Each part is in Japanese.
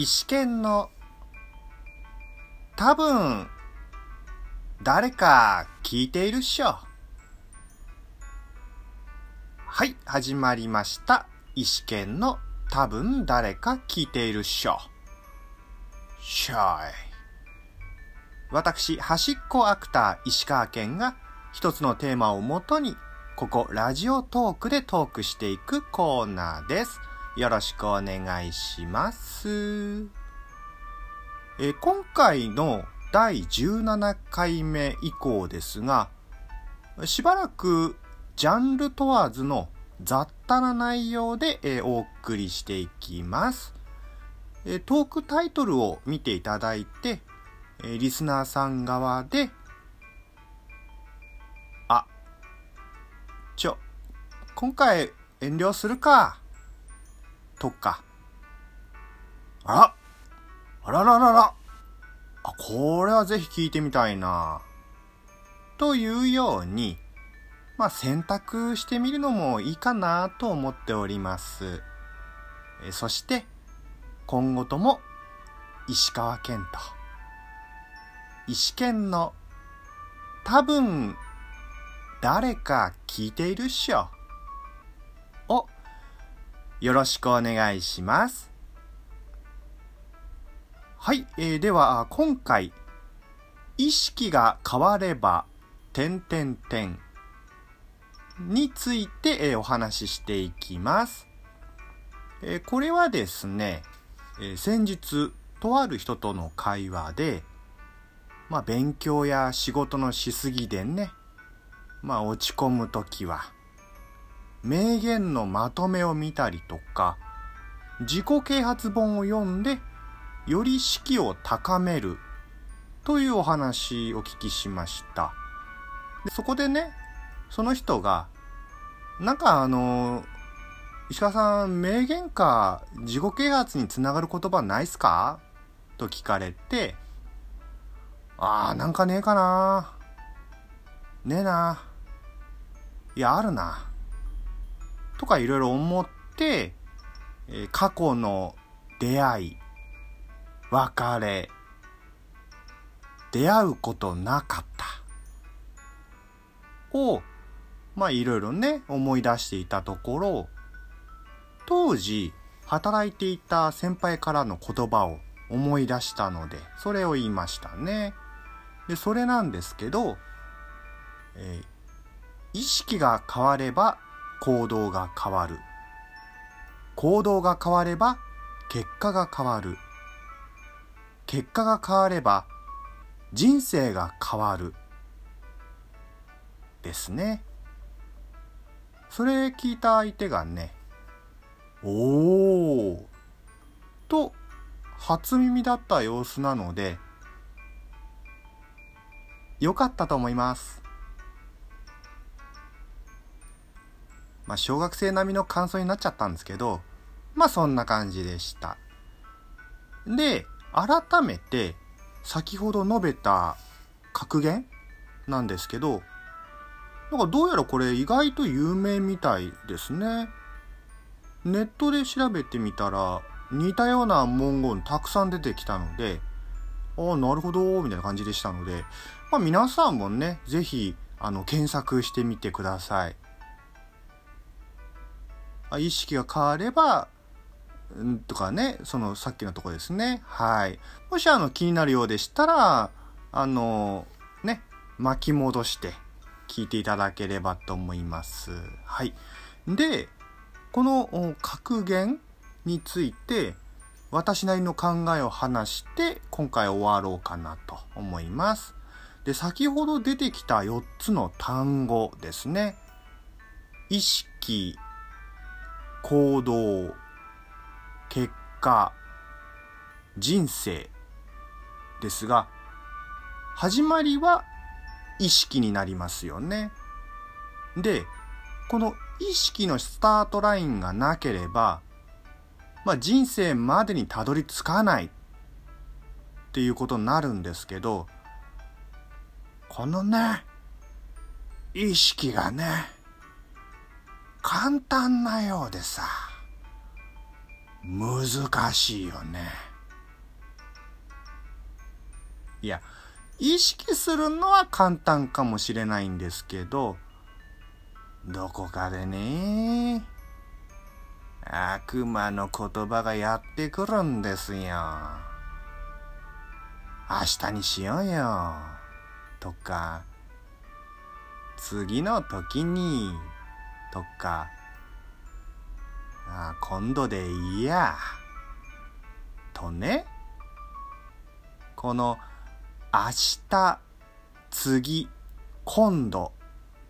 石剣の多分誰か聞いているっしょ。はい、始まりました。石剣の多分誰か聞いているっしょ。しゃい。私、端っこアクター石川県が一つのテーマをもとに、ここラジオトークでトークしていくコーナーです。よろしくお願いします。え今回の第17回目以降ですが、しばらくジャンル問わずの雑多な内容で、えお送りしていきます。えトークタイトルを見ていただいて、えリスナーさん側で、あ、ちょ、今回遠慮するか、とか、あら、あらららら、あ、これはぜひ聞いてみたいな、というように、まあ選択してみるのもいいかなと思っております。そして、今後とも石川県と石県の多分誰か聞いているっしょ。よろしくお願いします。はい、えーでは今回意識が変われば点々点について、えーお話ししていきます。えーこれはですね、えー先日、とある人との会話で、まあ、勉強や仕事のしすぎでね、まあ、落ち込むときは、名言のまとめを見たりとか、自己啓発本を読んで、より士気を高めるというお話をお聞きしました。でそこでね、その人が、なんかあの石川さん、名言か自己啓発につながる言葉ないっすか？と聞かれて、あー、なんかねえかなねえな。いや、あるな。とかいろいろ思って、えー過去の出会い、別れ、出会うことなかった。を、まあいろいろね、思い出していたところ、当時働いていた先輩からの言葉を思い出したのでそれを言いましたねでそれなんですけど、えー意識が変われば行動が変わる。行動が変われば結果が変わる。結果が変われば人生が変わる。ですね。それ聞いた相手がねおーと初耳だった様子なのでよかったと思います。まあ小学生並みの感想になっちゃったんですけどまあそんな感じでした。で改めて先ほど述べた格言なんですけどなんかどうやらこれ意外と有名みたいですね。ネットで調べてみたら似たような文言たくさん出てきたのでああなるほどみたいな感じでしたので、まあ、皆さんもね是非あの検索してみてください。意識が変わればんとかねそのさっきのとこですねはいもしあの気になるようでしたらあのね巻き戻して聞いていただければと思いますはいでこの格言について私なりの考えを話して今回終わろうかなと思います。で、先ほど出てきた4つの単語ですね。意識、行動、結果、人生ですが、始まりは意識になりますよね。で、この意識のスタートラインがなければ、まあ、人生までにたどり着かないっていうことになるんですけど、このね、意識がね、簡単なようでさ、難しいよね。いや、意識するのは簡単かもしれないんですけど、どこかでね、悪魔の言葉がやってくるんですよ。明日にしようよ。とか、次の時に、とか、あ今度でいいや。とね、この明日、次、今度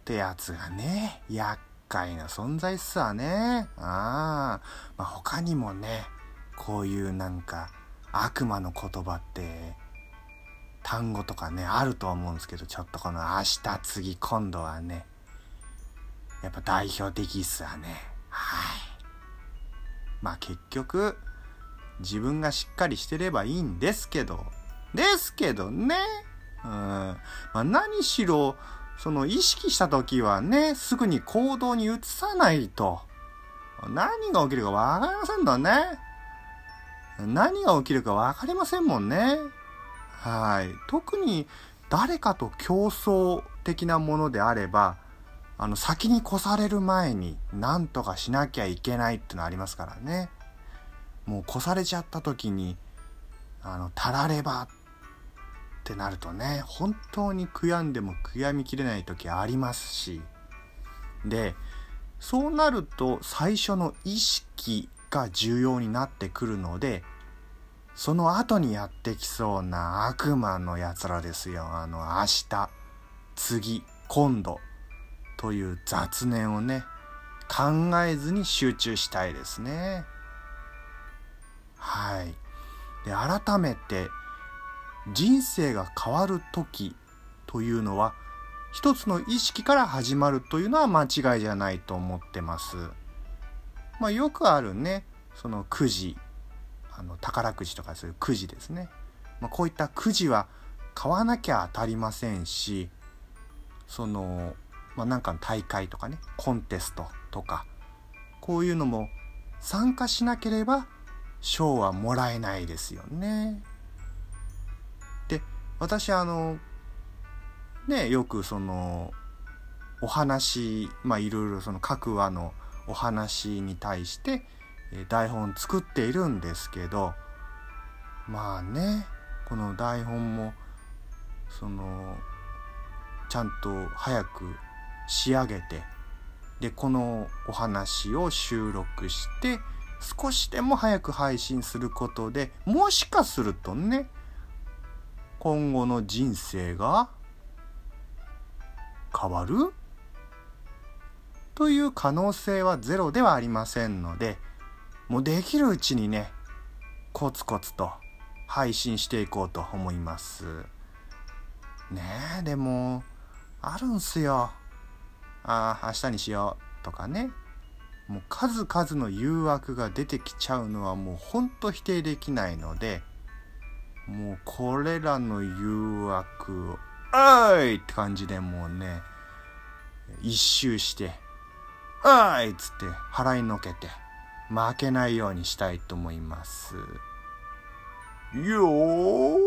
ってやつがね、厄介な存在っすわね。ああ、まあ、他にもね、こういうなんか悪魔の言葉って単語とかね、あると思うんですけど、ちょっとこの明日、次、今度はね、やっぱ代表的っすわね。はい。まあ結局、自分がしっかりしてればいいんですけど、ですけどね。うん。まあ何しろ、その意識した時はね、すぐに行動に移さないと、何が起きるかわかりませんのね。何が起きるかわかりませんもんね。はい。特に誰かと競争的なものであれば、あの、先に越される前に何とかしなきゃいけないってのありますからね。もう越されちゃった時に、あの、たらればってなるとね、本当に悔やんでも悔やみきれない時ありますし。で、そうなると最初の意識が重要になってくるので、その後にやってきそうな悪魔の奴らですよ。あの、明日、次、今度、という雑念をね、考えずに集中したいですね。はい。で、改めて、人生が変わる時というのは、一つの意識から始まるというのは間違いじゃないと思ってます。まあ、よくあるね、そのくじ、あの宝くじとかそういうくじですね。まあ、こういったくじは買わなきゃ当たりませんし、そのまあ、なんかの大会とかねコンテストとかこういうのも参加しなければ賞はもらえないですよね。で私あのねよくそのお話まあいろいろその各話のお話に対して台本作っているんですけどまあねこの台本もそのちゃんと早く仕上げてでこのお話を収録して少しでも早く配信することでもしかするとね今後の人生が変わる？という可能性はゼロではありませんのでもうできるうちにねコツコツと配信していこうと思います。ねえでもあるんすよ。ああ明日にしようとかねもう数々の誘惑が出てきちゃうのはもうほんと否定できないのでもうこれらの誘惑を「おい!」って感じでもうね一周して「おい!」っつって払いのけて負けないようにしたいと思いますよーい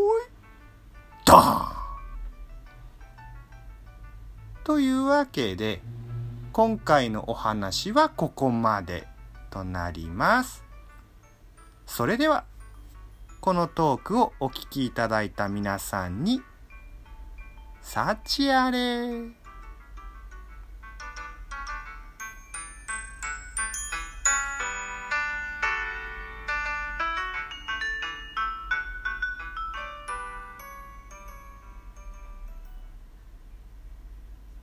ドンというわけで、今回のお話はここまでとなります。それでは、このトークをお聴きいただいた皆さんに、幸あれ。